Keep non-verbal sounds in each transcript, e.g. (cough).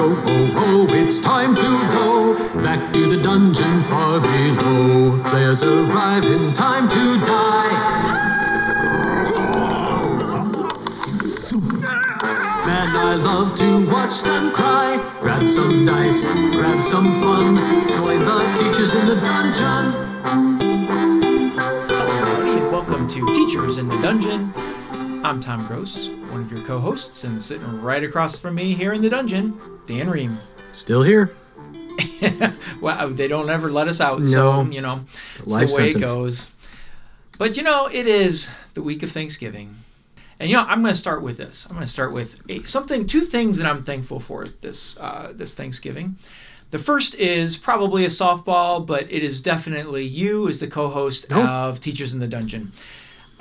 go, oh, oh, it's time to go back to the dungeon far below. Players arrive in time to die. And I love to watch them cry. Grab some dice, grab some fun. Join the teachers in the dungeon. Howdy, and welcome to Teachers in the Dungeon. I'm Tom Gross, one of your co-hosts, and sitting right across from me here in the dungeon, Dan Ream. Still here. (laughs) Wow, they don't ever let us out, so No. you know, it's Life the way sentence. it goes. But you know, it is the week of Thanksgiving, and you know, I'm going to start with this. I'm going to start with a, something, two things that I'm thankful for this uh, this Thanksgiving. The first is probably a softball, but it is definitely you as the co-host Oh. of Teachers in the Dungeon.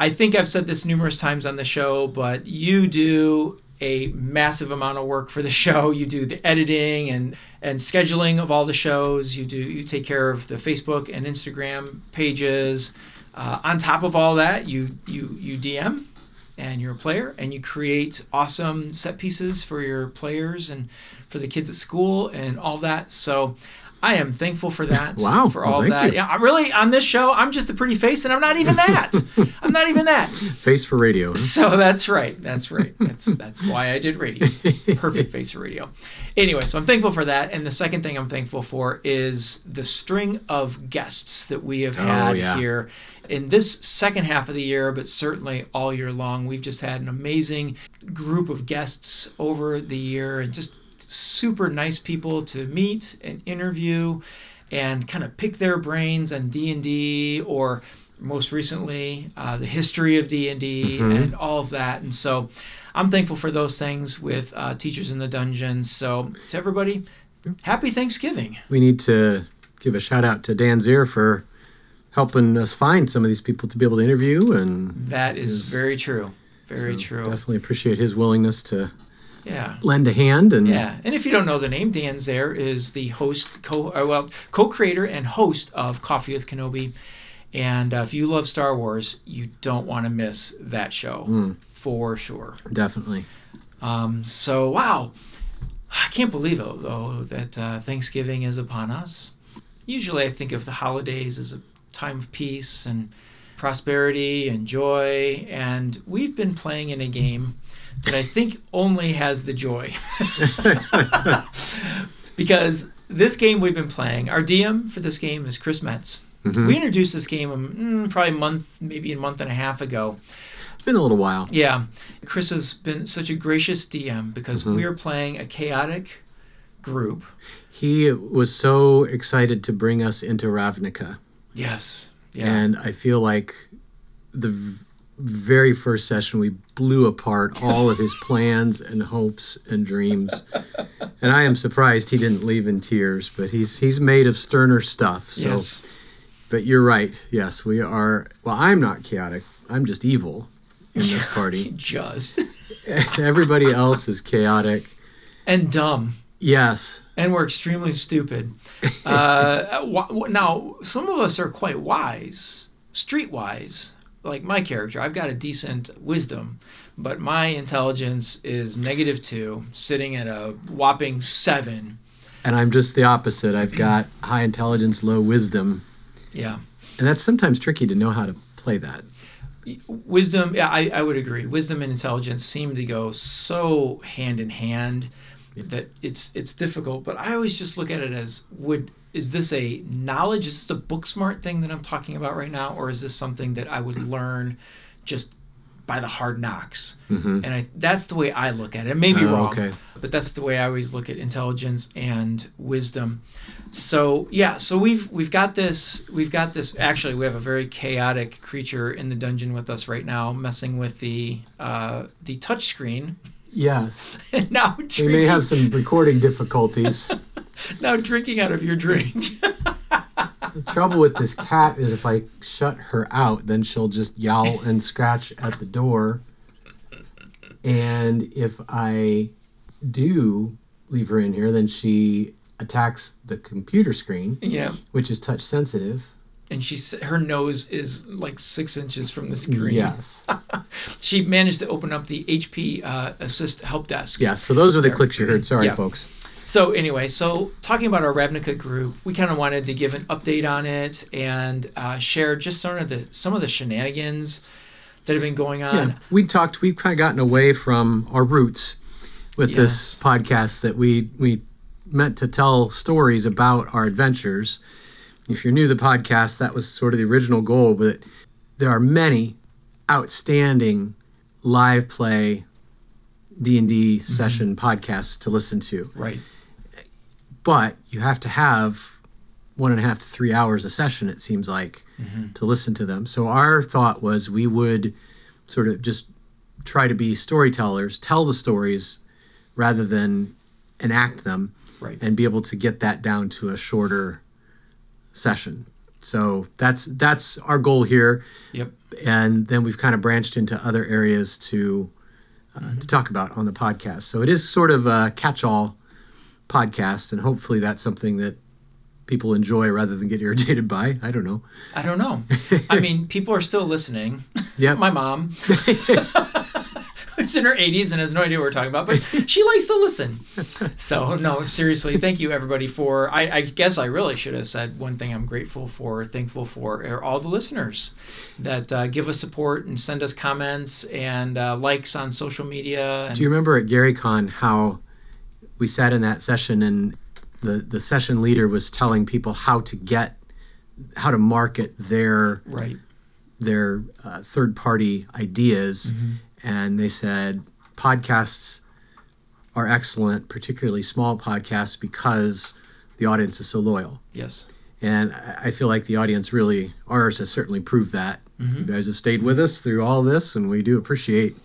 I think I've said this numerous times on the show, but you do a massive amount of work for the (laughs) show. You do the editing and and scheduling of all the shows. You do you take care of the Facebook and Instagram pages. Uh, on top of all that, you you you DM and you're a player and you create awesome set pieces for your players and for the kids at school and all that. So I am thankful for that. (laughs) Wow. For Well, all thank that. you. Yeah, I really on this show, I'm just a pretty face and I'm not even that. (laughs) I'm not even that. Face for radio. huh? So that's right. That's right. That's that's why I did radio. Perfect face for radio. Anyway, so I'm thankful for that. And the second thing I'm thankful for is the string of guests that we have Oh, had yeah. here in this second half of the year, but certainly all year long. We've just had an amazing group of guests over the year and just super nice people to meet and interview and kind of pick their brains on D&D or most recently uh, the history of D&D and all of that. And so I'm thankful for those things with uh, Teachers in the Dungeon. So to everybody, happy Thanksgiving. We need to give a shout out to Dan Zehr for helping us find some of these people to be able to interview and That is Yes. very true. Very so true. Definitely appreciate his willingness to Yeah. lend a hand and Yeah, and if you don't know the name, Dan Zehr is the host, co uh, well, co-creator and host of Coffee with Kenobi. And uh, if you love Star Wars, you don't want to miss that show Mm. for sure. definitely. Um, so wow, I can't believe it though that uh, Thanksgiving is upon us. Usually, I think of the holidays as a time of peace and prosperity and joy, and we've been playing in a game that I think only has the joy. (laughs) because this game we've been playing, our DM for this game is Chris Metz. Mhm. We introduced this game um, mm, probably a month, maybe a month and a half ago. It's been a little while. Yeah, Chris has been such a gracious DM because Mhm. we are playing a chaotic group. He was so excited to bring us into Ravnica. Yes. Yeah. And I feel like the very first session we blew apart all of his plans and hopes and dreams. And I am surprised he didn't leave in tears, but he's he's made of sterner stuff. So yes. but you're right. Yes, we are well, I'm not chaotic. I'm just evil in this (laughs) party. (laughs) Just (laughs) Everybody else is chaotic. and dumb. Yes. And we're extremely stupid. Uh, now, some of us are quite wise, streetwise, like my character. I've got a decent wisdom, but my intelligence is negative two, sitting at a whopping seven. And I'm just the opposite. I've got high intelligence, low wisdom. Yeah. And that's sometimes tricky to know how to play that. wisdom yeah I, I would agree wisdom and intelligence seem to go so hand in hand that it's it's difficult but i always just look at it as would is this a knowledge is this a book smart thing that i'm talking about right now or is this something that i would learn just by the hard knocks Mhm. and I, that's the way i look at it it may be Oh, wrong okay. but that's the way i always look at intelligence and wisdom so yeah so we've we've got this we've got this actually we have a very chaotic creature in the dungeon with us right now messing with the uh the touch screen Yes. (laughs) now We may have some recording difficulties. (laughs) now drinking out of your drink The trouble with this cat is if I shut her out, then she'll just yowl and scratch at the door. And if I do leave her in here, then she attacks the computer screen, yeah which is touch sensitive. and she's her nose is like six inches from the screen Yes. (laughs) she managed to open up the hp uh, assist help desk Yeah, so those are the There. clicks you heard. Sorry, Yeah. folks. So anyway, so talking about our Ravnica group, we kind of wanted to give an update on it and uh, share just sort of the some of the shenanigans that have been going on. Yeah, we talked. We've kind of gotten away from our roots with this podcast that we we meant to tell stories about our adventures. If you're new to the podcast, that was sort of the original goal. But there are many outstanding live play D and D session podcasts to listen to, Right. But you have to have one and a half to three hours a session. It seems like to listen to them. So our thought was we would sort of just try to be storytellers, tell the stories rather than enact them, Right. and be able to get that down to a shorter session. So that's that's our goal here, Yep. and then we've kind of branched into other areas to uh, to talk about on the podcast. So it is sort of a catch-all podcast, and hopefully that's something that people enjoy rather than get irritated by. I don't know. I don't know. I mean, (laughs) people are still listening. Yeah, (laughs) My mom, (laughs) who's in her 80s and has no idea what we're talking about, but she likes to listen. So, no, seriously, thank you everybody for. I, I guess I really should have said one thing I'm grateful for, thankful for, are all the listeners that uh, give us support and send us comments and uh, likes on social media. And, Do you remember at GaryCon how we sat in that session and the the session leader was telling people how to get how to market their right. their uh, third party ideas. And they said podcasts are excellent particularly small podcasts because the audience is so loyal. Yes. and I I feel like the audience really ours has certainly proved that. You guys have stayed with us through all this and we do appreciate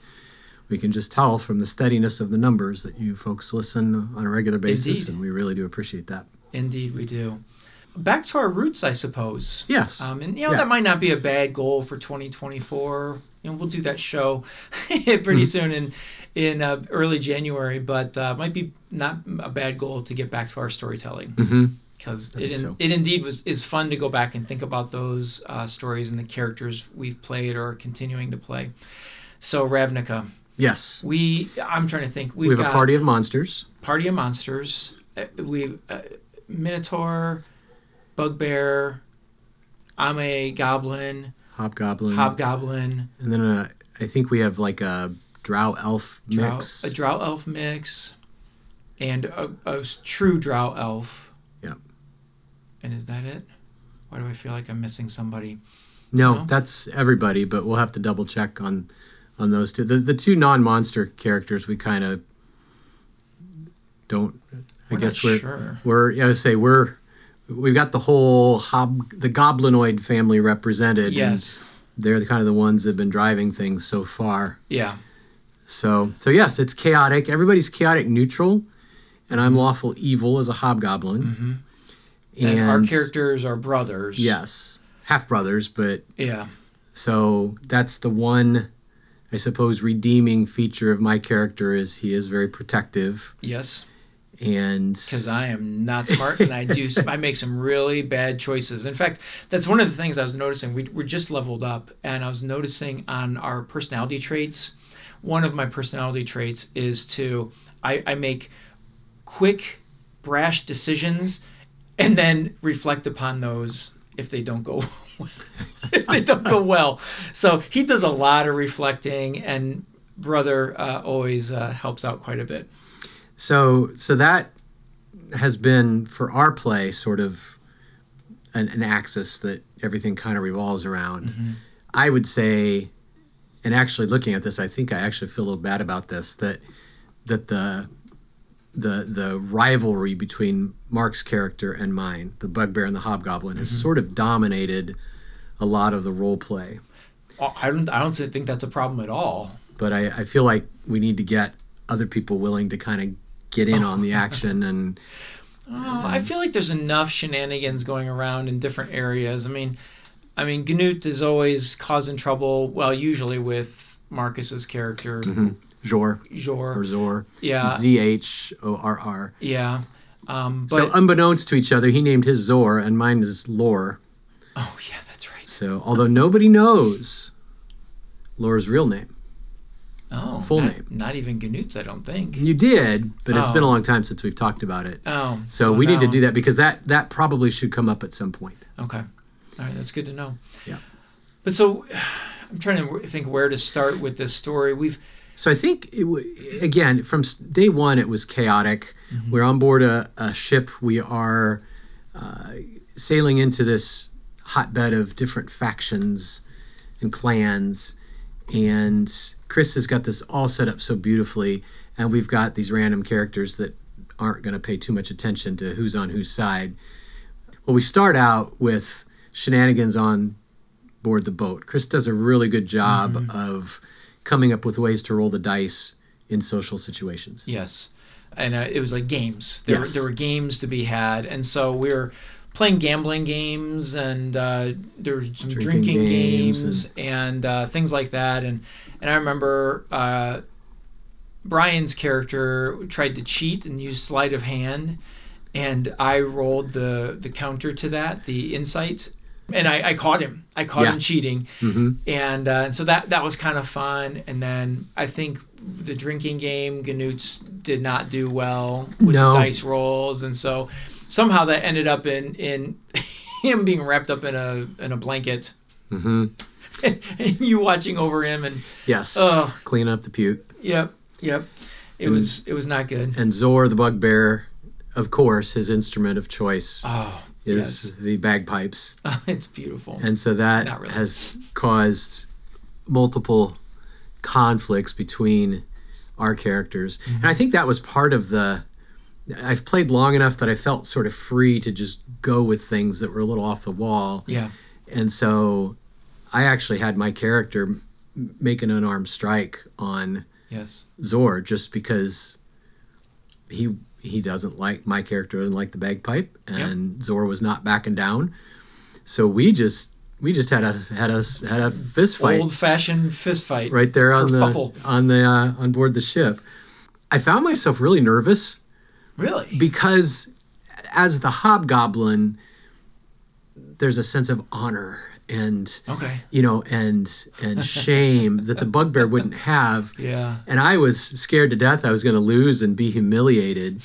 we can just tell from the steadiness of the numbers that you folks listen on a regular basis Indeed. and we really do appreciate that Indeed, we do. Back to our roots, I suppose. yes Um, and you know Yeah. that might not be a bad goal for 2024. You know, we'll do that show (laughs) pretty Mm-hmm. soon in in uh, early January, but uh, might be not a bad goal to get back to our storytelling Mhm. because it in, so. it indeed was is fun to go back and think about those uh, stories and the characters we've played or are continuing to play. So Ravnica, yes we I'm trying to think. We've we have a party of monsters Party of Monsters. Uh, we uh, Minotaur, Bugbear. I'm a Goblin, hobgoblin Hobgoblin, and then uh, i think we have like a drow elf drow, mix a Drow Elf mix, and a true Drow Elf. Yep. And is that it? Why do I feel like I'm missing somebody? No, No? that's everybody, but we'll have to double check on on those two. The the two non monster characters we kind of don't. I We're guess we're sure. we're yeah, I would say we're we've got the whole hob the goblinoid family represented. and Yes. they're the kind of the ones that have been driving things so far. Yeah. So so yes, it's chaotic. Everybody's chaotic neutral, and Mm-hmm. I'm lawful evil as a hobgoblin. hmm And, our characters are brothers. yes, half brothers, but Yeah. So that's the one, I suppose, redeeming feature of my character is he is very protective Yes. and because I am not smart and I do I make some really bad choices. In fact, that's one of the things I was noticing. We we're just leveled up, and I was noticing on our personality traits. One of my personality traits is to I, I make quick, brash decisions, and then reflect upon those if they don't go (laughs) if they don't go well. So he does a lot of reflecting, and brother uh, always uh, helps out quite a bit. so so that has been for our play sort of an, an axis that everything kind of revolves around. I would say, and actually looking at this, I think I actually feel a little bad about this that that the the the rivalry between Mark's character and mine, the bugbear and the hobgoblin, has mm-hmm. sort of dominated a lot of the role play. Oh, I don't I don't think that's a problem at all. But I, I feel like we need to get other people willing to kind of get in on the (laughs) action and Oh, I feel like there's enough shenanigans going around in different areas. I mean, I mean, Gnut is always causing trouble. Well, usually with Marcus's character, mm-hmm. Jor Jor. or Zor. Yeah, Z H O R R. yeah. Um, but So unbeknownst to each other, he named his Zor and mine is Lore. oh yeah, that's right. So although nobody knows Lore's real name. Oh, full not, name. Not even Gnoots, I don't think. You did, but it's been a long time since we've talked about it. Oh, So, we need to do that because that that probably should come up at some point. Okay, all right, that's good to know. Yeah. But so, (sighs) I'm trying to think where to start with this story. We've So I think it, w- again from day one it was chaotic. We're on board a, a ship. We are uh, sailing into this hotbed of different factions and clans, and Chris has got this all set up so beautifully, and we've got these random characters that aren't going to pay too much attention to who's on whose side. Well, we start out with shenanigans on board the boat. Chris does a really good job of coming up with ways to roll the dice in social situations. yes, and uh, it was like games. There, Yes. were, there were games to be had, and so we were playing gambling games, and uh, there were some Drinking drinking, games games, and, uh, things like that. And and I remember uh, Brian's character tried to cheat and use sleight of hand, and I rolled the the counter to that, the insight, and I, I caught him. I caught Yeah. him cheating, hmm and uh, so that that was kind of fun. And then I think the drinking game, Ganoots did not do well with No. dice rolls, and so somehow that ended up in in (laughs) him being wrapped up in a in a blanket, hmm and (laughs) you watching over him, and Yes. oh, Clean up the puke. yep, yep, it And- was it was not good. And Zor the bugbear, of course, his instrument of choice Oh, is the bagpipes. (laughs) it's beautiful. And so that really. has caused multiple conflicts between our characters. Mm-hmm. And I think that was part of the. I've played long enough that I felt sort of free to just go with things that were a little off the wall. yeah, And so I actually had my character make an unarmed strike on yes, Zor just because he he doesn't like my character doesn't like the bagpipe and Zor was not backing down. So we just we just had a had a had a fist fight old fashioned fist fight. right there on the kerfuffle. on the uh, on board the ship. I found myself really nervous Really? because as the hobgoblin there's a sense of honor and Okay. you know and and (laughs) shame that the bugbear wouldn't have Yeah. and I was scared to death I was going to lose and be humiliated.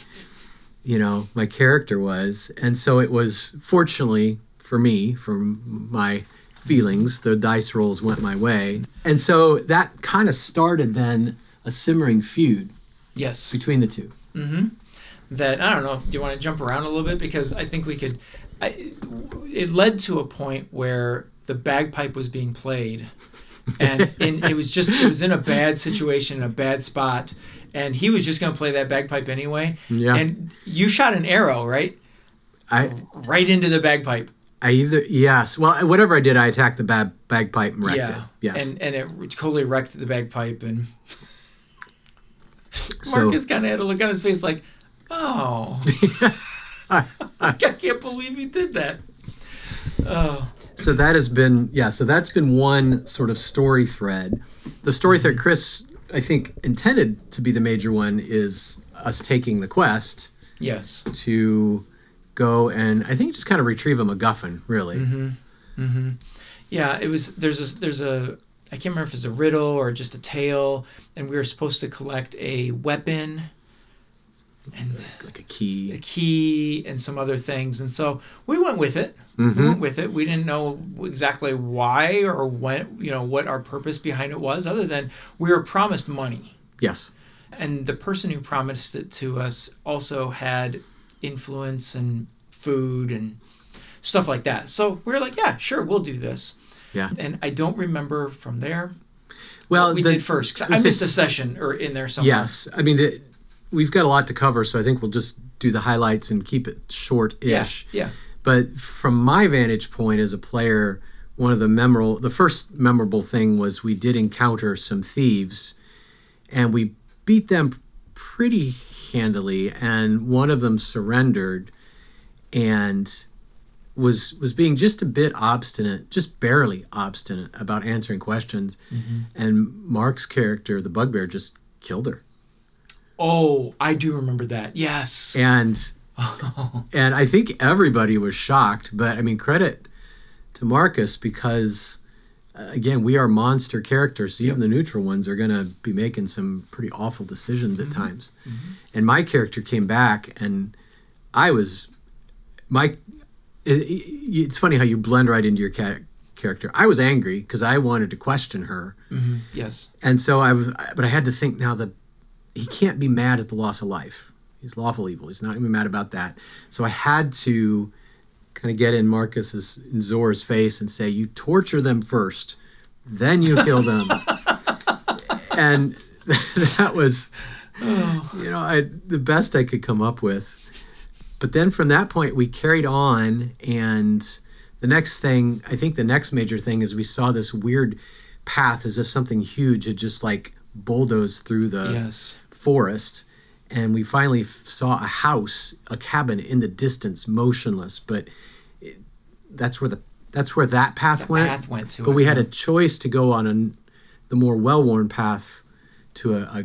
You know, my character was, and so it was. Fortunately for me, from my feelings, the dice rolls went my way, and so that kind of started then a simmering feud Yes. between the two. Mm-hmm. that I don't know. Do you want to jump around a little bit because I think we could. I, it led to a point where the bagpipe was being played, and in, it was just it was in a bad situation, in a bad spot, and he was just going to play that bagpipe anyway. Yeah. And you shot an arrow right, I right into the bagpipe. I either yes, well whatever I did, I attacked the bag, bagpipe and wrecked it. Yes. And and it totally wrecked the bagpipe, and so Marcus kind of had a look on his face like, oh, (laughs) (laughs) I can't believe he did that. Oh. so that has been yeah so that's been one sort of story thread the story thread chris i think intended to be the major one is us taking the quest Yes. to go and i think just kind of retrieve a macguffin really Mm-hmm. Mm hmm. Yeah, it was. There's a. There's a. I can't remember if it's a riddle or just a tale, and we were supposed to collect a weapon and like a a key a key and some other things, and so we went with it. We mm-hmm. went with it. We didn't know exactly why or when. You know what our purpose behind it was, other than we were promised money, yes and the person who promised it to us also had influence and food and stuff like that. So we were like, yeah, sure, we'll do this. yeah and I don't remember from there well we the- did first. I missed a session or in there somewhere. yes i mean we've got a lot to cover so i think we'll just do the highlights and keep it short-ish Yeah. Yeah. But from my vantage point as a player, one of the memorable, the first memorable thing was we did encounter some thieves, and we beat them pretty handily. And one of them surrendered, and was was being just a bit obstinate, just barely obstinate about answering questions. Mm-hmm. And Mark's character, the bugbear, just killed her. Oh, I do remember that. Yes. and (laughs) and I think everybody was shocked. But I mean, credit to Marcus because uh, again, we are monster characters. So even the neutral ones are going to be making some pretty awful decisions at mm-hmm. times. Mm-hmm. And my character came back, and I was my. It, it- it's funny how you blend right into your ca- character. I was angry because I wanted to question her, mm-hmm. Yes. and so I was. But I had to think now that he can't be mad at the loss of life. He's lawful evil. He's not going to be mad about that. So I had to kind of get in Marcus's in Zor's face and say, "You torture them first, then you kill them." (laughs) and (laughs) that was, oh. you know, I the best I could come up with. But then from that point, we carried on, and the next thing, I think, the next major thing is we saw this weird path as if something huge had just like bulldozed through the Yes. forest and we finally f- saw a house a cabin in the distance motionless but it, that's where the that's where that path The went path went to but it, we had a choice to go on an, the more well-worn path to a, a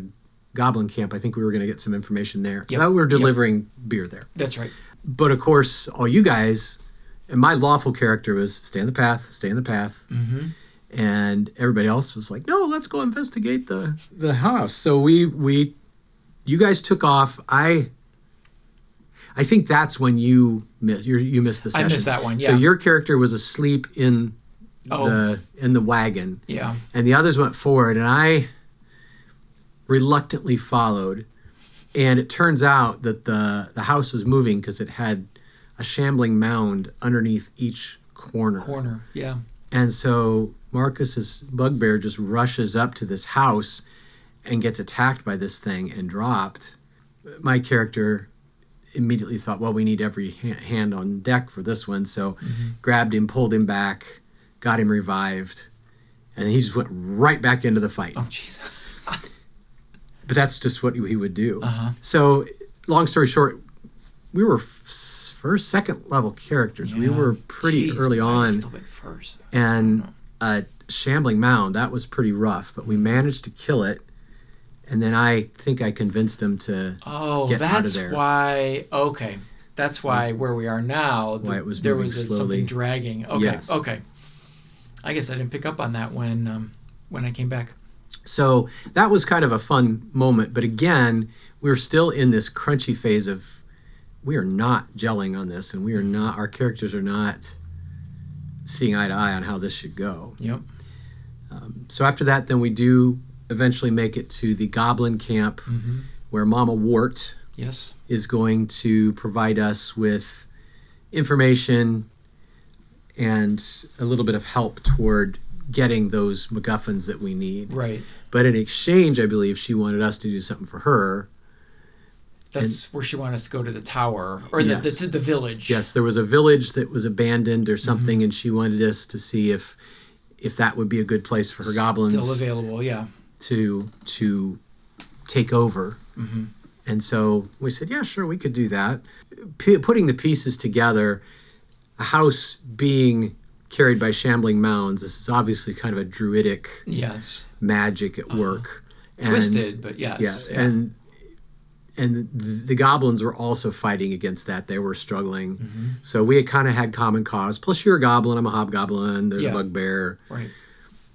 goblin camp i think we were going to get some information there Yep. that we were Yep. delivering beer there That's right. but of course all you guys and my lawful character was stay in the path stay in the path Mm-hmm. And everybody else was like no let's go investigate the the house so we we you guys took off i i think that's when you missed you you missed the session. I missed that one, Yeah. so your character was asleep in Oh. the in the wagon Yeah. and the others went forward and i reluctantly followed and it turns out that the the house was moving because it had a shambling mound underneath each corner Corner. Yeah. and so marcus's bugbear just rushes up to this house and gets attacked by this thing and dropped my character immediately thought well we need every hand on deck for this one so grabbed him pulled him back got him revived and he just went right back into the fight Oh, jeez. (laughs) but that's just what he would do. Uh-huh. So, long story short, we were first, second level characters. Yeah. We were pretty Jeez, early on, first. and a shambling mound that was pretty rough. But we managed to kill it, and then I think I convinced him to. Oh, get out of that's there. why. Okay, that's why where we are now. Why it was there was a, something dragging. Okay, Yes. okay. I guess I didn't pick up on that when um, when I came back. So that was kind of a fun moment. But again, we're still in this crunchy phase of we are not gelling on this, and we are not. Our characters are not seeing eye to eye on how this should go. Yep. Um, so after that, then we do eventually make it to the Goblin Camp, mm-hmm. where Mama Wart Yes. is going to provide us with information and a little bit of help toward getting those MacGuffins that we need. Right. But in exchange, I believe she wanted us to do something for her. That's where she wanted us to go to the tower or the, Yes. the, the village. Yes, there was a village that was abandoned or mm-hmm. something, and she wanted us to see if if that would be a good place for her goblins. Still available. Yeah. to to take over. Mm-hmm. And so we said, yeah, sure, we could do that. P- putting the pieces together, a house being carried by shambling mounds. This is obviously kind of a druidic Yes. magic at uh-huh. work. And- Twisted, but yes. yeah, and and the, the goblins were also fighting against that. They were struggling. Mm-hmm. So we had kind of had common cause. Plus, you're a goblin. I'm a hobgoblin. There's Yeah. a bugbear. Right.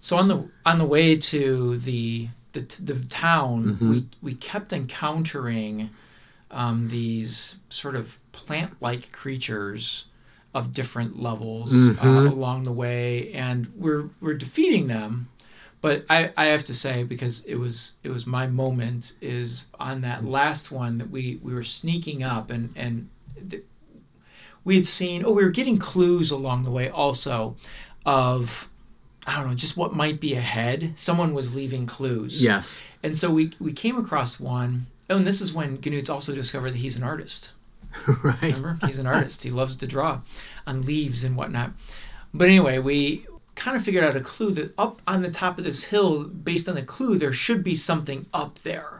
So on the on the way to the the, the town, Mm-hmm. we we kept encountering um, these sort of plant-like creatures of different levels Mm-hmm. uh, along the way, and we're we're defeating them. But I, I have to say because it was it was my moment is on that last one that we, we were sneaking up and and th- we had seen oh we were getting clues along the way also of I don't know just what might be ahead. Someone was leaving clues. Yes. And so we we came across one. Oh, and this is when Gnut's also discovered that he's an artist. (laughs) right. Remember, he's an artist. He loves to draw on leaves and whatnot. But anyway, we kind of figured out a clue that up on the top of this hill, based on the clue, there should be something up there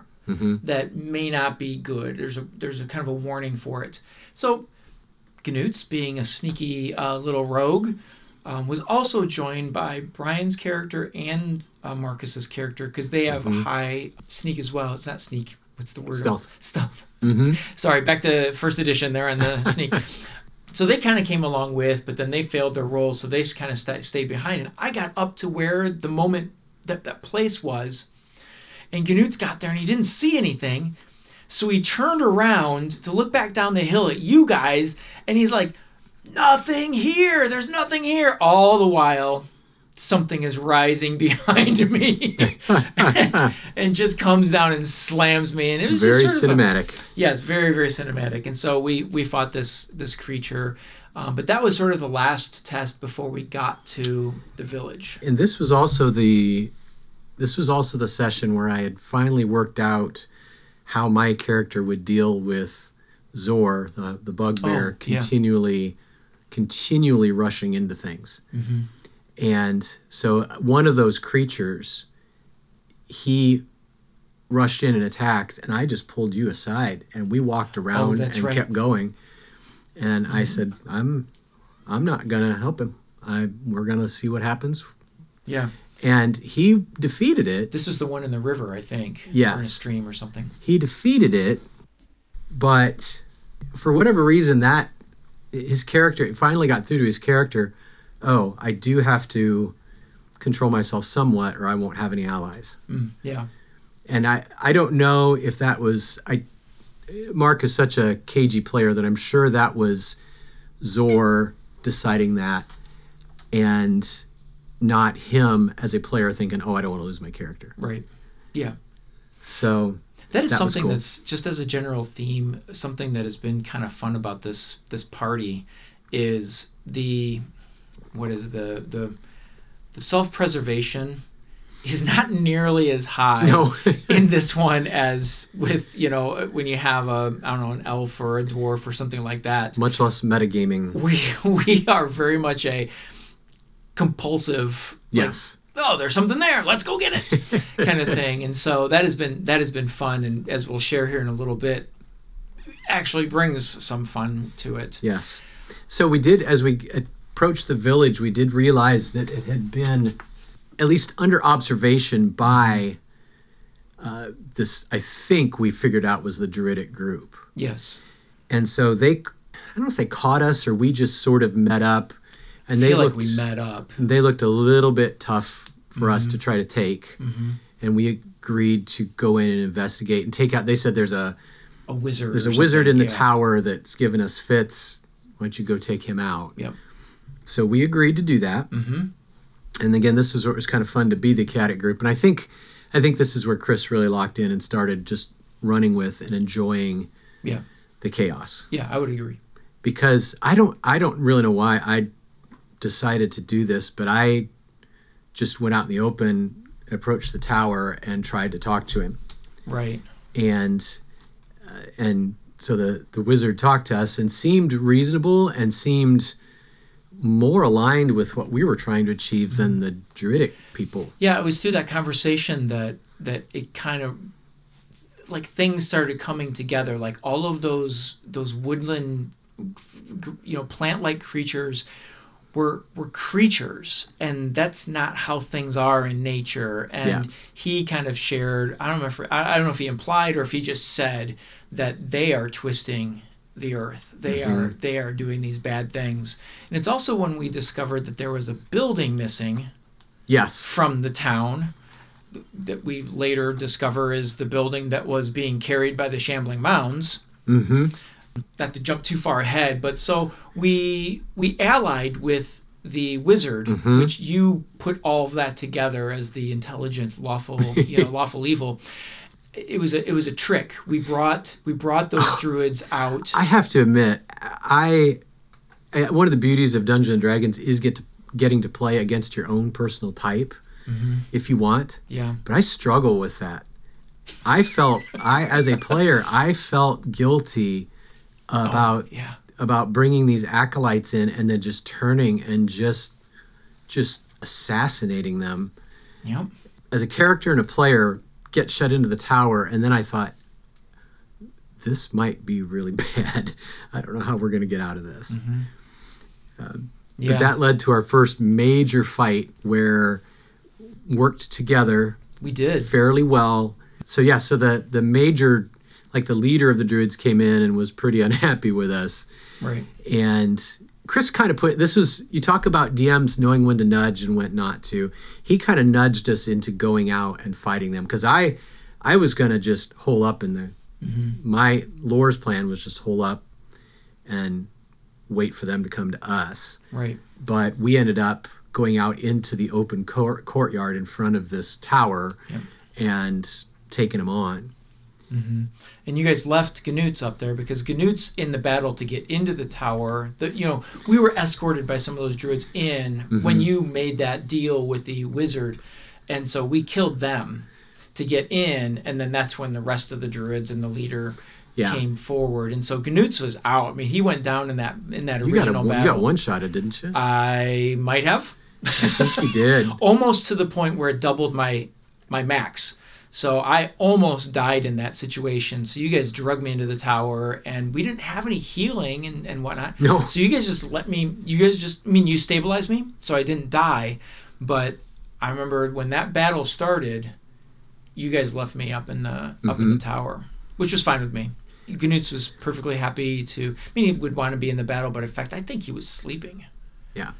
that may not be good. There's a there's a kind of a warning for it. So Gnut's, being a sneaky uh, little rogue, um, was also joined by Brian's character and uh, Marcus's character because they have a high sneak as well. It's not sneak. What's the word? Stealth. Stealth. Mm-hmm. Sorry, back to first edition there on the sneak. (laughs) so they kind of came along with, but then they failed their role, so they kind of st- stayed behind. And I got up to where the moment that that place was, and Ganut's got there and he didn't see anything, so he turned around to look back down the hill at you guys, and he's like, "Nothing here. There's nothing here." All the while, something is rising (laughs) behind me, (laughs) and just comes down and slams me, and it was Very of a- Yes, very very cinematic. And so we we fought this this creature, um, but that was sort of the last test before we got to the village. and this was also the this was also the session where I had finally worked out how my character would deal with Zor, the, the bugbear, Oh, yeah. continually continually rushing into things. Mm-hmm. And so one of those creatures, he rushed in and attacked, and I just pulled you aside, and we walked oh, around Oh, and right. kept going. And I mm-hmm. said, "I'm, I'm not gonna help him. I we're gonna see what happens." Yeah, And he defeated it. this was the one in the river, I think. or in a Yes. stream or something. He defeated it, but for whatever reason, that his character it finally got through to his character. Oh, I do have to control myself somewhat, or I won't have any allies. Mm, yeah, and I, I don't know if that was I Mark is such a cagey player that I'm sure that was Zor deciding that and not him as a player thinking, oh, I don't want to lose my character. right. Yeah. So That is That something cool. that's just as a general theme, something that has been kind of fun about this this party is the what is the the the self preservation is not nearly as high no, (laughs) in this one as with you know when you have a I don't know an elf or a dwarf or something like that. much less metagaming. We we are very much a compulsive like, Yes. oh, there's something there. Let's go get it, (laughs) kind of thing. And so that has been that has been fun, and as we'll share here in a little bit, actually brings some fun to it. Yes. So we did, as we uh, approached the village, we did realize that it had been at least under observation by uh, this, I think we figured out was the Druidic group. Yes, And so they, I don't know if they caught us or we just sort of met up and they feel looked, like we met up. they looked a little bit tough for us to Mm-hmm. try to take. And we agreed to go in and investigate and take out, they said there's a, A wizard. there's a wizard in the yeah. tower that's given us fits. Why don't you go take him out? Yep. So we agreed to do that. Mm-hmm. And again, this was where it was kind of fun to be the Caddick group. And I think, I think this is where Chris really locked in and started just running with and enjoying Yeah. the chaos. Yeah, I would agree. Because I don't, I don't really know why I decided to do this, but I just went out in the open, approached the tower, and tried to talk to him. Right. And uh, and so the the wizard talked to us and seemed reasonable and seemed more aligned with what we were trying to achieve than the druidic people. Yeah, it was through that conversation that that it kind of like things started coming together. Like all of those those woodland, you know, plant like creatures were were creatures, and that's not how things are in nature. And Yeah. he kind of shared. I don't know if I I don't know if he implied or if he just said that they are twisting the earth. They are they are doing these bad things. And it's also when we discovered that there was a building missing Yes. from the town that we later discover is the building that was being carried by the shambling mounds Mm-hmm. not to jump too far ahead but so we we allied with the wizard Mhm. which you put all of that together as the intelligent lawful you know (laughs) lawful evil it was a it was a trick. We brought we brought those (sighs) druids out. I have to admit, I, one of the beauties of Dungeons and Dragons is get to getting to play against your own personal type, mm-hmm. if you want. yeah. But I struggle with that. I felt I as a player, I felt guilty oh, about yeah. about bringing these acolytes in and then just turning and just just assassinating them. Yep. As a character and a player get shut into the tower and then i thought this might be really (laughs) bad. I don't know how we're going to get out of this. Mm-hmm. Um, yeah but that led to our first major fight where worked together we did. fairly well. So yeah so the the major like the leader of the druids came in and was pretty (laughs) unhappy with us. Right. And Chris kind of put this was you talk about DMs knowing when to nudge and when not to. He kind of nudged us into going out and fighting them because I I was gonna just hole up in the mm-hmm. my lore's plan was just hole up and wait for them to come to us. Right. But we ended up going out into the open court, courtyard in front of this tower Yep. and taking them on. Mm-hmm. And you guys left Ganoots up there because Ganoots in the battle to get into the tower. The, you know, we were escorted by some of those druids in when mm-hmm. you made that deal with the wizard, and so we killed them to get in, and then that's when the rest of the druids and the leader Yeah. came forward. And so Ganoots was out. I mean, he went down in that in that You got, a, original you got one shot at, didn't you? I might have I think you did. (laughs) almost to the point where it doubled my my max. So I almost died in that situation. So you guys drug me into the tower, and we didn't have any healing and, and whatnot. No. So you guys just let me. You guys just. I mean, you stabilized me, so I didn't die. But I remember when that battle started, you guys left me up in the up in Mm-hmm. the tower, which was fine with me. Ganutz was perfectly happy to. I mean, he would want to be in the battle, but in fact, I think he was sleeping. Yeah.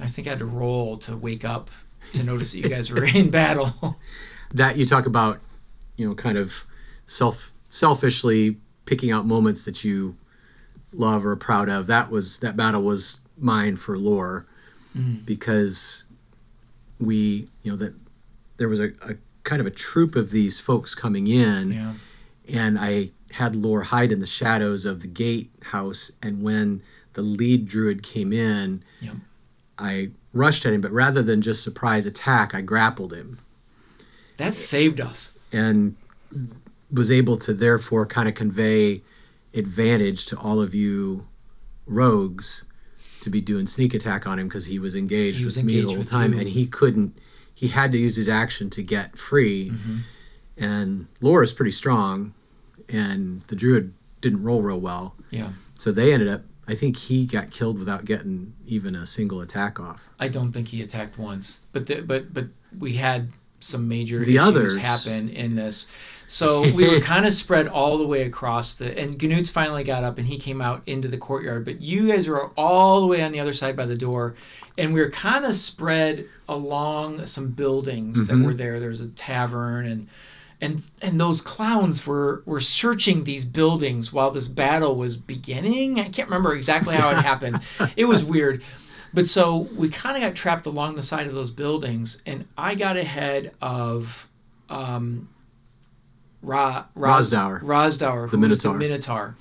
I think I had to roll to wake up to notice that you guys were (laughs) in battle. (laughs) that you talk about, you know, kind of self selfishly picking out moments that you love or are proud of. That was that battle was mine for lore mm. because we, you know, that there was a, a kind of a troop of these folks coming in yeah. and I had Lore hide in the shadows of the gatehouse. And when the lead druid came in, Yep. I rushed at him, but rather than just surprise attack, I grappled him That saved us. and was able to therefore kind of convey advantage to all of you rogues to be doing sneak attack on him because he was engaged He was with me the whole time you. and he couldn't he had to use his action to get free Mm-hmm. and Lore's pretty strong and the druid didn't roll real well Yeah. so they ended up I think he got killed without getting even a single attack off I don't think he attacked once, but the, but but we had some major The issues others. happen in this. So (laughs) we were kind of spread all the way across the and Ganoots finally got up and he came out into the courtyard, but you guys were all the way on the other side by the door and we were kind of spread along some buildings that mm-hmm. were there. There's a tavern and and and those clowns were were searching these buildings while this battle was beginning. I can't remember exactly how it happened. It was weird. (laughs) But so we kind of got trapped along the side of those buildings, and I got ahead of um, Ra. Rosdour, The was the Minotaur. Minotaur.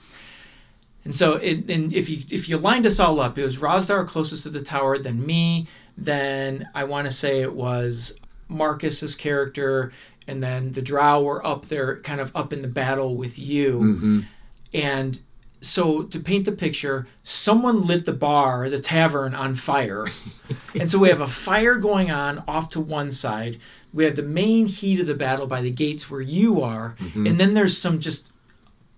And so, it, and if you if you lined us all up, it was Rosdour closest to the tower, then me, then I want to say it was Marcus's character, and then the Drow were up there, kind of up in the battle with you. Mm-hmm. And so, to paint the picture, someone lit the bar, the tavern, on fire. (laughs) and so we have a fire going on off to one side. We have the main heat of the battle by the gates where you are, mm-hmm. and then there's some just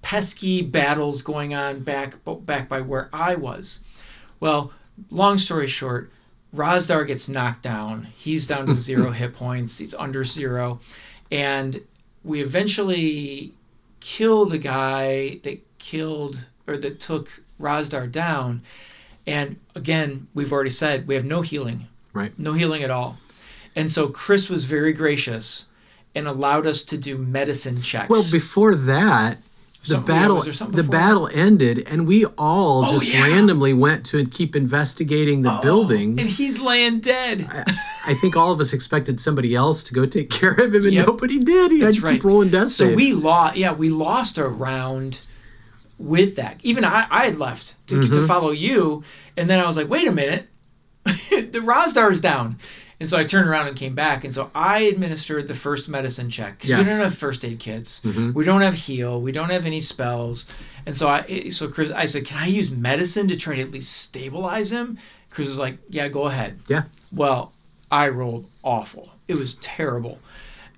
pesky battles going on back back by where I was. Well, long story short, Rosdar gets knocked down. He's down to (laughs) zero hit points. He's under zero, and we eventually kill the guy that killed or that took Rosdar down. And again, we've already said we have no healing, right no healing at all. And so Chris was very gracious and allowed us to do medicine checks. Well, before that, the Something- battle something the battle ended, and we all Oh, just yeah. randomly went to keep investigating the oh, and buildings. he's laying dead. I think all of us expected somebody else to go take (laughs) care of him, and Yep. nobody did. He That's had to right. keep rolling death So saves. we lost. Yeah, we lost a round with that. Even I, I had left to, Mm-hmm. to follow you, and then I was like, wait a minute, (laughs) the Rosdar's down. And so I turned around and came back, and so I administered the first medicine check because we Mm-hmm. don't have first aid kits, we don't have heal, we don't have any spells, and so I so Chris I said, can I use medicine to try to at least stabilize him? Chris was like, yeah, go ahead. yeah, Well, I rolled awful. It was terrible.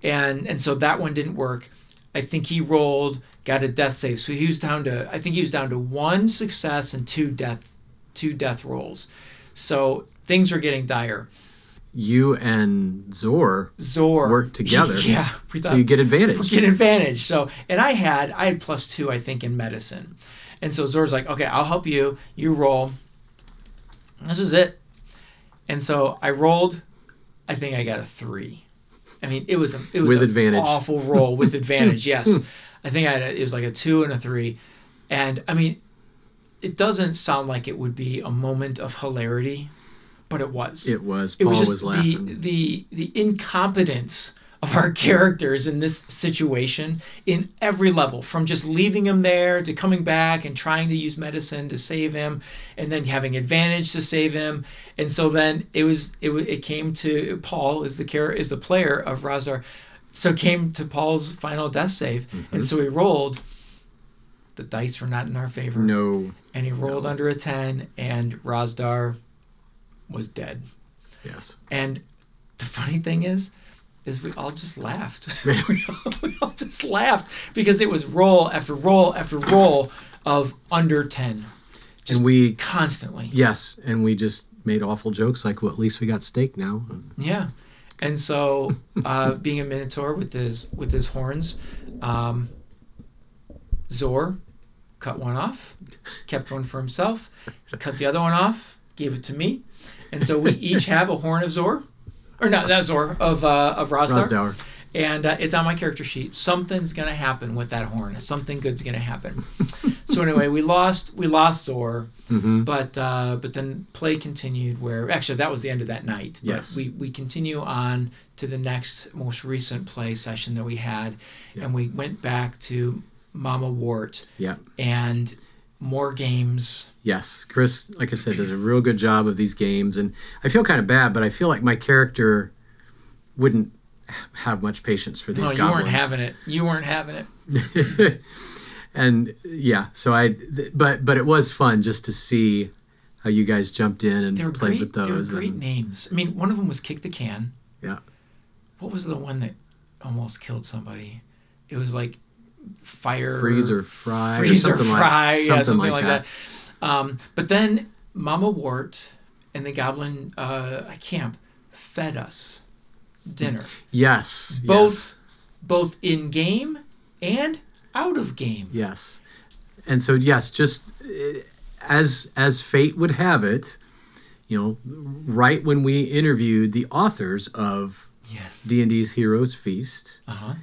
And and so that one didn't work. I think he rolled, got a death save. So he was down to I think he was down to one success and two death two death rolls. So things were getting dire. you and Zor Zor work together. (laughs) yeah, so you get advantage. get advantage. So, and I had I had plus two, I think, in medicine, and so Zor's like, okay, I'll help you. You roll. This is it. And so I rolled. I think I got a three. I mean, it was a it was With an advantage. awful roll with (laughs) advantage. Yes, (laughs) I think I had a, it was like a two and a three, and I mean, it doesn't sound like it would be a moment of hilarity, but it was It was. it Paul was was, just laughing. the the the incompetence of our (laughs) characters in this situation in every level from just leaving him there to coming back and trying to use medicine to save him and then having advantage to save him and so then it was it, it came to paul is the character is the player of razar so came to paul's final death save Mm-hmm. and so he rolled the dice were not in our favor no. and he rolled under a 10 and razdar was dead Yes. and the funny thing is, is we all just laughed. (laughs) (laughs) we, all, we all just laughed because it was roll after roll after roll of under ten, just and we constantly. yes, and we just made awful jokes like, well, at least we got steak now. Yeah, and so (laughs) uh, being a minotaur with his with his horns, um, Zor cut one off, kept one for himself. He cut the other one off, gave it to me, and so we each have a horn of Zor, or not not Zor of uh, of Razdar. Rosdower. And uh, it's on my character sheet. Something's gonna happen with that horn. Something good's gonna happen. (laughs) so anyway, we lost we lost Zor, Mm-hmm. but uh, but then play continued. Where actually that was the end of that night. But Yes. we we continue on to the next most recent play session that we had, Yeah. and we went back to Mama Wart Yeah. and more games. Yes, Chris, like I said, does a real good job of these games, and I feel kind of bad, but I feel like my character wouldn't have much patience for these No, you goblins. weren't having it. You weren't having it. (laughs) and yeah, so I, th- but but it was fun just to see how you guys jumped in and played great. with They were those. great and, names. I mean, one of them was Kick the Can. yeah, What was the one that almost killed somebody? It was like fire freezer fry, freeze or something fry, like yeah, something like that. Um, but then Mama Wart and the Goblin uh, camp fed us dinner, Yes, both both in game and out of game. Yes. And so yes, just uh, as as fate would have it, you know, right when we interviewed the authors of Yes. D&D's Heroes Feast, Uh huh.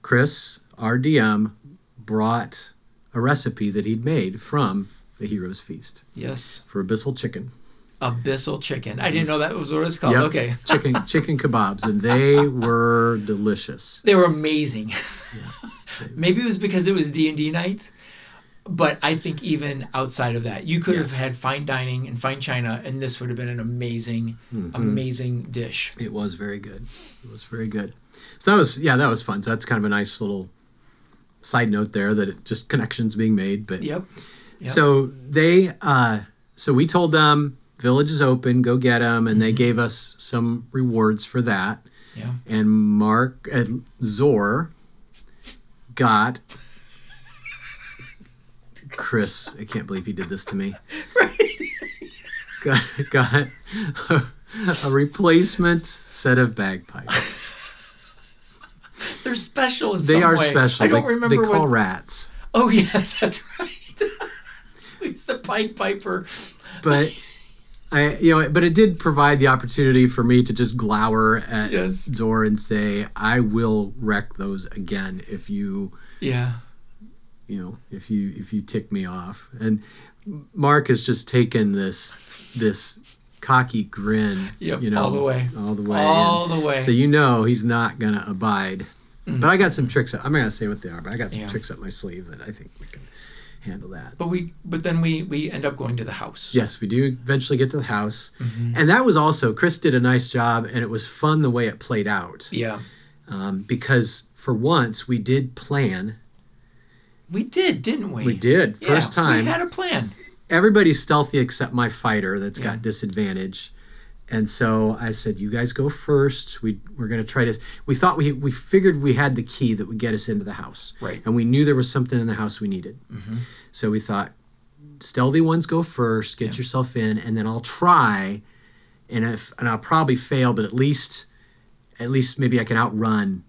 Chris, our DM, brought a recipe that he'd made from the Heroes Feast Yes. for abyssal chicken. Abyssal chicken. I didn't know that was what it's called. Yep. Okay. (laughs) chicken chicken kebabs and they were delicious. They were amazing. (laughs) Maybe it was because it was D and D night, but I think even outside of that, you could Yes. have had fine dining and fine china, and this would have been an amazing, Mm-hmm. amazing dish. It was very good. It was very good. So that was yeah, that was fun. So that's kind of a nice little side note there that it just connections being made. But Yep. Yep. so they uh so we told them village is open, go get them, and Mm-hmm. they gave us some rewards for that. Yeah. And Mark uh, Zor got Chris. I can't believe he did this to me. (laughs) Got, got a, a replacement set of bagpipes. They're special in They some are way. special. I don't they, remember they call rats. Oh (laughs) yes, that's right. (laughs) He's the Pied Piper. But I, you know, but it did provide the opportunity for me to just glower at Yes. Zor and say, "I will wreck those again if you, Yeah. you know, if you if you tick me off." And Mark has just taken this this cocky grin, Yep, you know, all the way. all the way, All and the way. So you know he's not gonna abide. Mm. But I got some tricks. I'm not gonna say what they are, but I got some Yeah. tricks up my sleeve that I think we can handle that. But we, but then we, we end up going to the house. Yes, we do eventually get to the house. Mm-hmm. And that was also, Chris did a nice job, and it was fun the way it played out. Yeah. Um, because for once, we did plan. We did, didn't we? We did. Yeah, First time. We had a plan. Everybody's stealthy except my fighter that's Yeah. got disadvantage. And so I said, you guys go first. We, we're going to try this. We thought we, we figured we had the key that would get us into the house. Right. And we knew there was something in the house we needed. So we thought, stealthy ones go first, get Yeah. yourself in, and then I'll try and if and I'll probably fail, but at least at least maybe I can outrun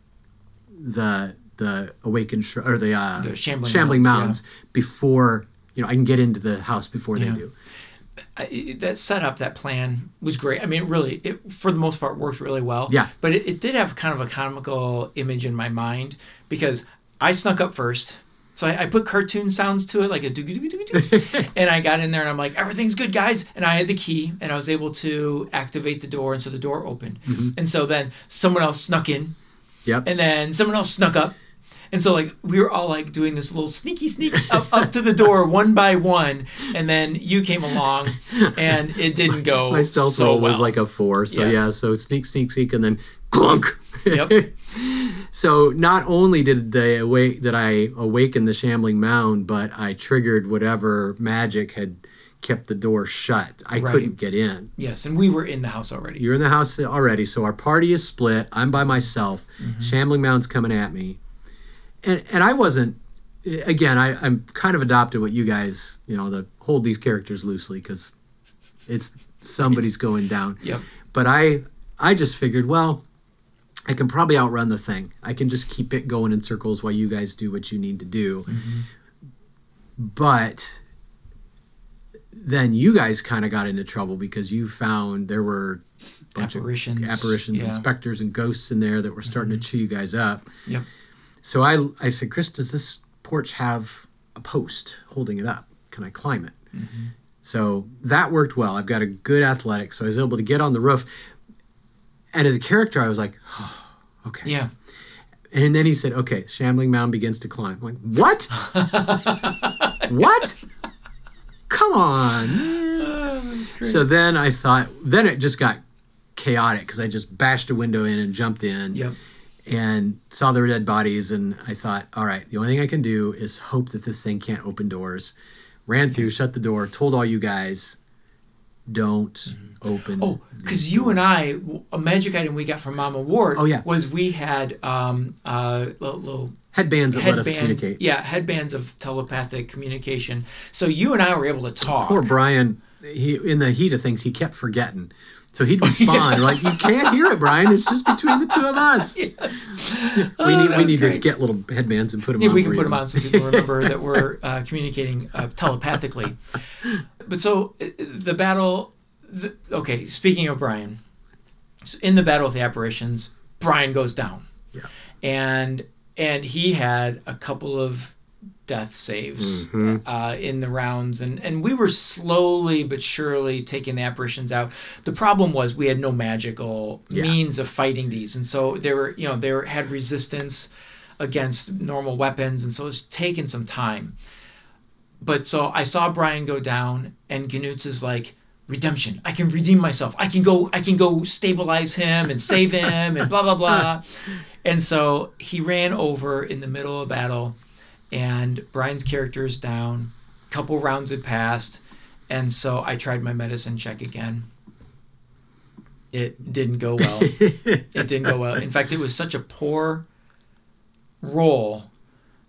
the the awakened sh- or the, uh, The shambling mounds, mounds, before you know I can get into the house before Yeah. they do. I, that setup, that plan was great. I mean, it really, it for the most part worked really well. Yeah. But it, it did have kind of a comical image in my mind because I snuck up first. So I, I put cartoon sounds to it, like a doo doo doo doo and I got in there and I'm like, everything's good, guys. And I had the key and I was able to activate the door, and so the door opened. Mm-hmm. And so then someone else snuck in, Yep. and then someone else snuck up. And so like we were all like doing this little sneaky sneak up, up to the door one by one, and then you came along, and it (laughs) didn't go My stealth so roll was well. like a four, so Yes. yeah. So sneak, sneak, sneak, and then clunk. Yep. (laughs) So not only did they awake that I awakened the shambling mound, but I triggered whatever magic had kept the door shut. I Right. couldn't get in. yes, and we were in the house already. You're in the house already, so our party is split. I'm by myself. Mm-hmm. Shambling Mound's coming at me, and and I wasn't. Again, I I'm kind of adopted what you guys you know the hold these characters loosely because it's somebody's going down. Yep. But I I just figured well. I can probably outrun the thing. I can just keep it going in circles while you guys do what you need to do. Mm-hmm. But then you guys kind of got into trouble because you found there were a bunch Apparitions, of apparitions yeah. and specters and ghosts in there that were starting to chew you guys up. Yep. So I I said, Chris, does this porch have a post holding it up? Can I climb it? Mm-hmm. So that worked well. I've got a good athletic, so I was able to get on the roof. And as a character, I was like, oh, okay. Yeah. And then he said, okay, Shambling Mound begins to climb. I'm like, what? (laughs) what? Come on. So then I thought, then it just got chaotic because I just bashed a window in and jumped in Yep. And saw their dead bodies. And I thought, all right, the only thing I can do is hope that this thing can't open doors. Ran through, shut the door, told all you guys, don't open. Oh, because you and I, a magic item we got from Mama Wart. Oh, yeah. Was we had um uh little, little Headbands that let us communicate. Yeah, headbands of telepathic communication. So you and I were able to talk. Poor Brian, he in the heat of things, he kept forgetting. So he'd (laughs) respond like, "You can't hear it, Brian. It's just between the two of us. (laughs) Yes. We Oh, need we need to get little headbands and put them Yeah, on. we can put them on so people (laughs) remember that we're uh, communicating uh, telepathically. But so uh, the battle. The, okay, speaking of Brian, so in the battle with the apparitions, Brian goes down. Yeah. And and he had a couple of death saves Mm-hmm. uh, in the rounds, and and we were slowly but surely taking the apparitions out. The problem was we had no magical Yeah. means of fighting these, and so they were you know they were, had resistance against normal weapons, and so it was taking some time. But so I saw Brian go down, and Gnutz is like, redemption. I can redeem myself. I can go. I can go stabilize him and save him, and blah blah blah. (laughs) And so he ran over in the middle of battle, and Brian's character is down. A couple rounds had passed, and so I tried my medicine check again. It didn't go well. (laughs) it didn't go well. In fact, it was such a poor roll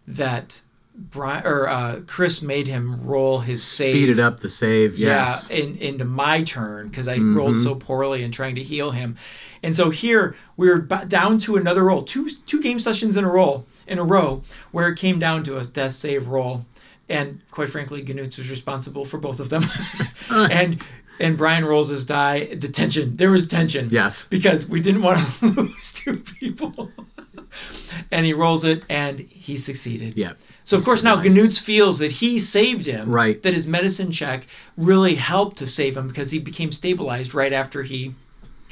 that Brian or uh, Chris made him roll his save. Speeded up the save. Yes. Yeah, in, into my turn because I rolled so poorly in trying to heal him, and so here we are ba- down to another roll, two two game sessions in a row in a row where it came down to a death save roll, and quite frankly, Gnutz was responsible for both of them, (laughs) and and Brian rolls his die. The tension there was tension. Yes. because we didn't want to (laughs) lose two people, (laughs) and he rolls it and he succeeded. Yeah. So of course now. Gnutz feels that he saved him. Right. That his medicine check really helped to save him because he became stabilized right after he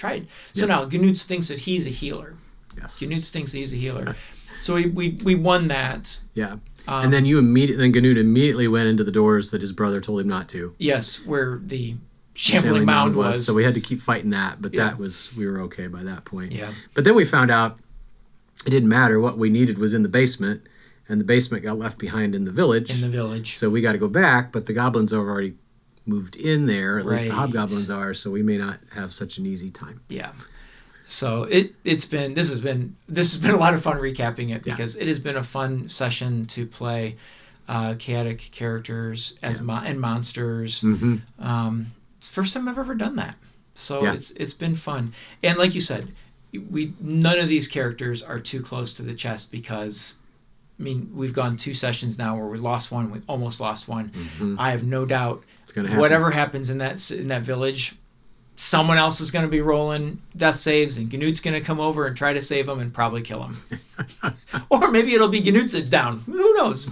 tried. So now Gnutz thinks that he's a healer. Yes. Gnutz thinks that he's a healer. So we, we, we won that. Yeah. Um, and then you immediately, then Ganut immediately went into the doors that his brother told him not to. Yes, where the shambling, Shambling mound was. So we had to keep fighting that, but Yeah. that was we were okay by that point. Yeah. But then we found out it didn't matter. What we needed was in the basement, and the basement got left behind in the village. in the village. so we got to go back, but the goblins have already moved in there. At least the hobgoblins are. So we may not have such an easy time. Yeah. So it it's been this has been this has been a lot of fun recapping it Yeah. because it has been a fun session to play uh, chaotic characters as Yeah. mo- and monsters. Mm-hmm. Um, it's the first time I've ever done that. So Yeah. it's it's been fun. And like you said, we none of these characters are too close to the chest because I mean, we've gone two sessions now where we lost one, we almost lost one. I have no doubt Mm-hmm. Happen. whatever happens in that in that village, someone else is going to be rolling death saves, and Ganut's going to come over and try to save him and probably kill him. (laughs) or maybe it'll be Ganut that's down. Who knows?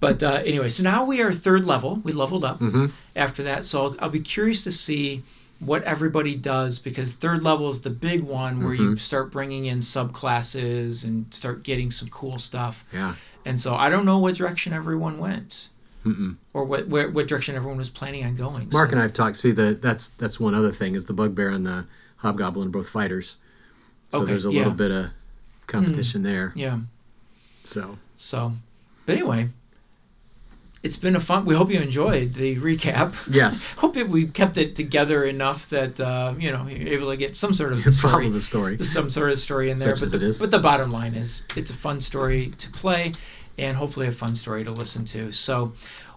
but uh, anyway, so now we are third level. We leveled up Mm-hmm. after that. So I'll, I'll be curious to see what everybody does because third level is the big one where Mm-hmm. you start bringing in subclasses and start getting some cool stuff. Yeah. And so I don't know what direction everyone went. Or what, where, what direction everyone was planning on going. Mark so. and I have talked. See, the that's that's one other thing is the bugbear and the hobgoblin are both fighters, so Okay, there's a yeah. little bit of competition there. Yeah. So So, but anyway, it's been a fun. We hope you enjoyed the recap. yes, (laughs) Hope it, we kept it together enough that uh, you know you're able to get some sort of (laughs) follow story, the story. some sort of story in there. Such but as the, it is. but the bottom line is, it's a fun story to play, and hopefully a fun story to listen to. So,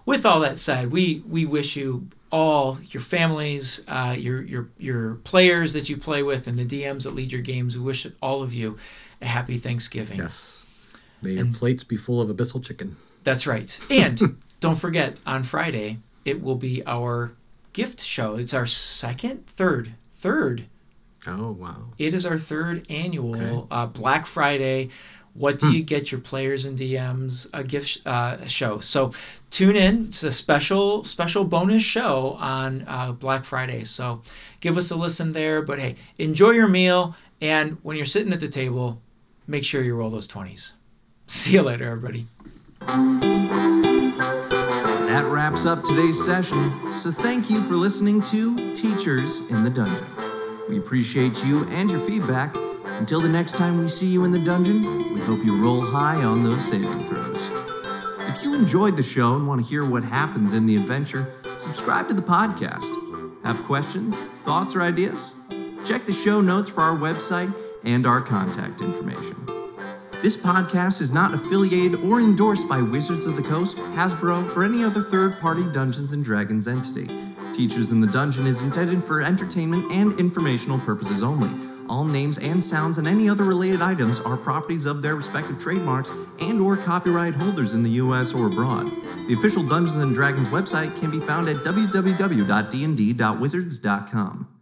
with all that said, we we wish you all your families, uh, your your your players that you play with, and the DMs that lead your games. We wish all of you a happy Thanksgiving. Yes, may your And- plates be full of abyssal chicken. That's right. And (laughs) don't forget, on Friday, it will be our gift show. It's our second, third, third. Oh wow! It is our third annual Okay. uh, Black Friday. What do you get your players and DMs a gift sh- uh, show? So tune in. It's a special special bonus show on uh, Black Friday. So give us a listen there. But hey, enjoy your meal. And when you're sitting at the table, make sure you roll those twenties. (laughs) See you later, everybody. That wraps up today's session, so thank you for listening to Teachers in the Dungeon. We appreciate you and your feedback. Until the next time we see you in the dungeon, we hope you roll high on those saving throws. If you enjoyed the show and want to hear what happens in the adventure, subscribe to the podcast. Have questions, thoughts, or ideas? Check the show notes for our website and our contact information. This podcast is not affiliated or endorsed by Wizards of the Coast, Hasbro, or any other third party Dungeons and Dragons entity. Teachers in the Dungeon is intended for entertainment and informational purposes only. All names and sounds and any other related items are properties of their respective trademarks and or copyright holders in the US or abroad. The official Dungeons Dragons website can be found at www.dnd.wizards.com.